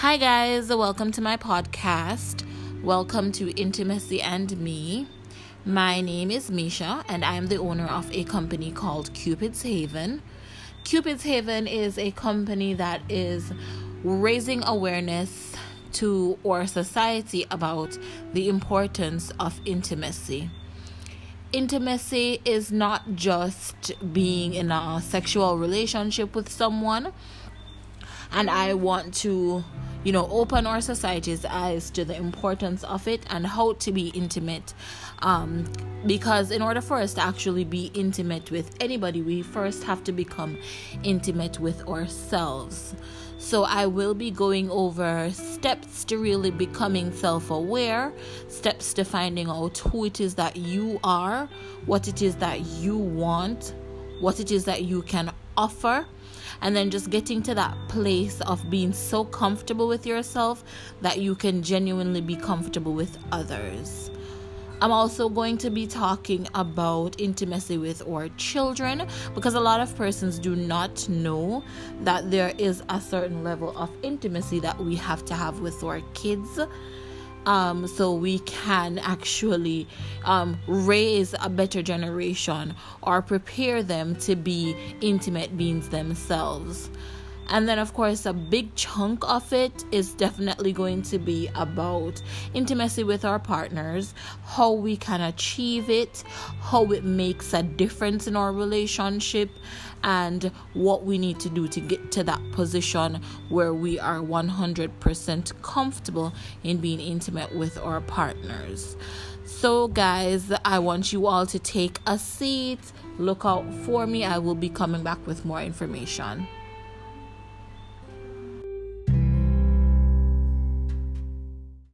Hi, guys, welcome to my podcast. Welcome to Intimacy and Me. My name is Misha, and I am the owner of a company called Cupid's Haven. Cupid's Haven is a company that is raising awareness to our society about the importance of intimacy. Intimacy is not just being in a sexual relationship with someone, and I want to you know, open our society's eyes to the importance of it and how to be intimate. Um, because in order for us to actually be intimate with anybody, we first have to become intimate with ourselves. So, I will be going over steps to really becoming self aware, steps to finding out who it is that you are, what it is that you want, what it is that you can offer and then just getting to that place of being so comfortable with yourself that you can genuinely be comfortable with others. I'm also going to be talking about intimacy with our children because a lot of persons do not know that there is a certain level of intimacy that we have to have with our kids um, so we can actually um, raise a better generation or prepare them to be intimate beings themselves. And then, of course, a big chunk of it is definitely going to be about intimacy with our partners, how we can achieve it, how it makes a difference in our relationship, and what we need to do to get to that position where we are 100% comfortable in being intimate with our partners. So, guys, I want you all to take a seat. Look out for me. I will be coming back with more information.